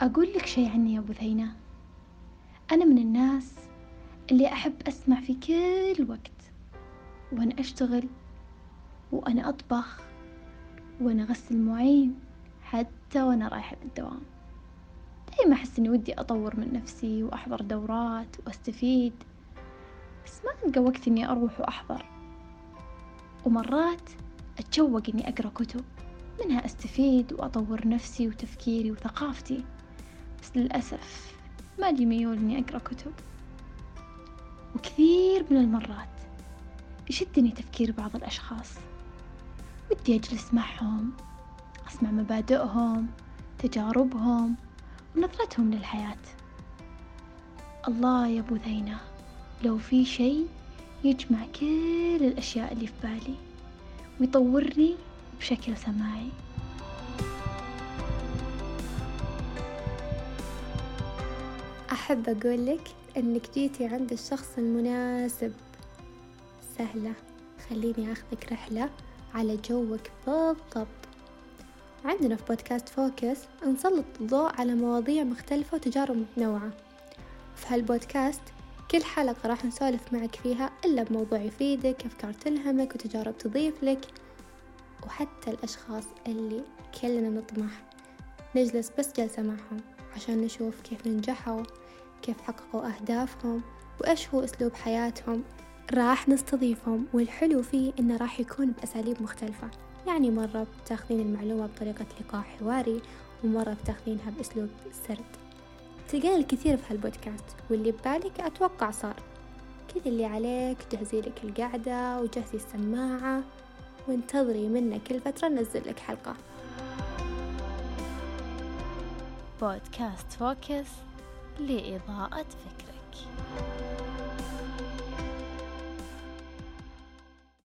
أقول لك شي عني يا بثينة أنا من الناس اللي أحب أسمع في كل وقت وأنا أشتغل وأنا أطبخ وأنا أغسل مواعين حتى وأنا رايحة للدوام دايما أحس إني ودي أطور من نفسي وأحضر دورات وأستفيد بس ما ألقى وقت إني أروح وأحضر. ومرات أتشوق إني أقرأ كتب منها أستفيد وأطور نفسي وتفكيري وثقافتي. للأسف ما لي ميول إني أقرأ كتب. وكثير من المرات يشدني تفكير بعض الأشخاص. ودي أجلس معهم أسمع مبادئهم تجاربهم ونظرتهم للحياة. الله يا بثينة لو في شي يجمع كل الأشياء اللي في بالي ويطورني بشكل سماعي. أحب أقول لك أنك جيتي عند الشخص المناسب. سهلة. خليني أخذك رحلة على جوك بالضبط. عندنا في بودكاست فوكس نسلط الضوء على مواضيع مختلفة وتجارب متنوعة. في هالبودكاست كل حلقة راح نسولف معك فيها إلا بموضوع يفيدك أفكار تلهمك وتجارب تضيف لك وحتى الأشخاص اللي كلنا نطمح. نجلس بس جلسة معهم. عشان نشوف كيف نجحوا كيف حققوا أهدافهم وإيش هو أسلوب حياتهم. راح نستضيفهم والحلو فيه إنه راح يكون بأساليب مختلفة. يعني مرة بتاخذين المعلومة بطريقة لقاء حواري ومرة بتاخذينها بأسلوب سرد. تلقين الكثير في هالبودكاست واللي ببالك أتوقع صار. كل اللي عليك جهزي لك القعدة وجهزي السماعة وانتظري منا كل فترة ننزل لك حلقة. بودكاست فوكس لإضاءة فكرك.